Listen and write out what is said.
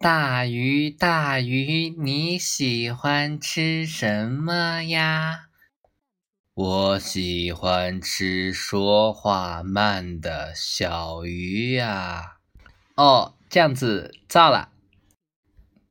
大鱼大鱼，你喜欢吃什么呀？我喜欢吃说话慢的小鱼呀。哦，这样子，糟了。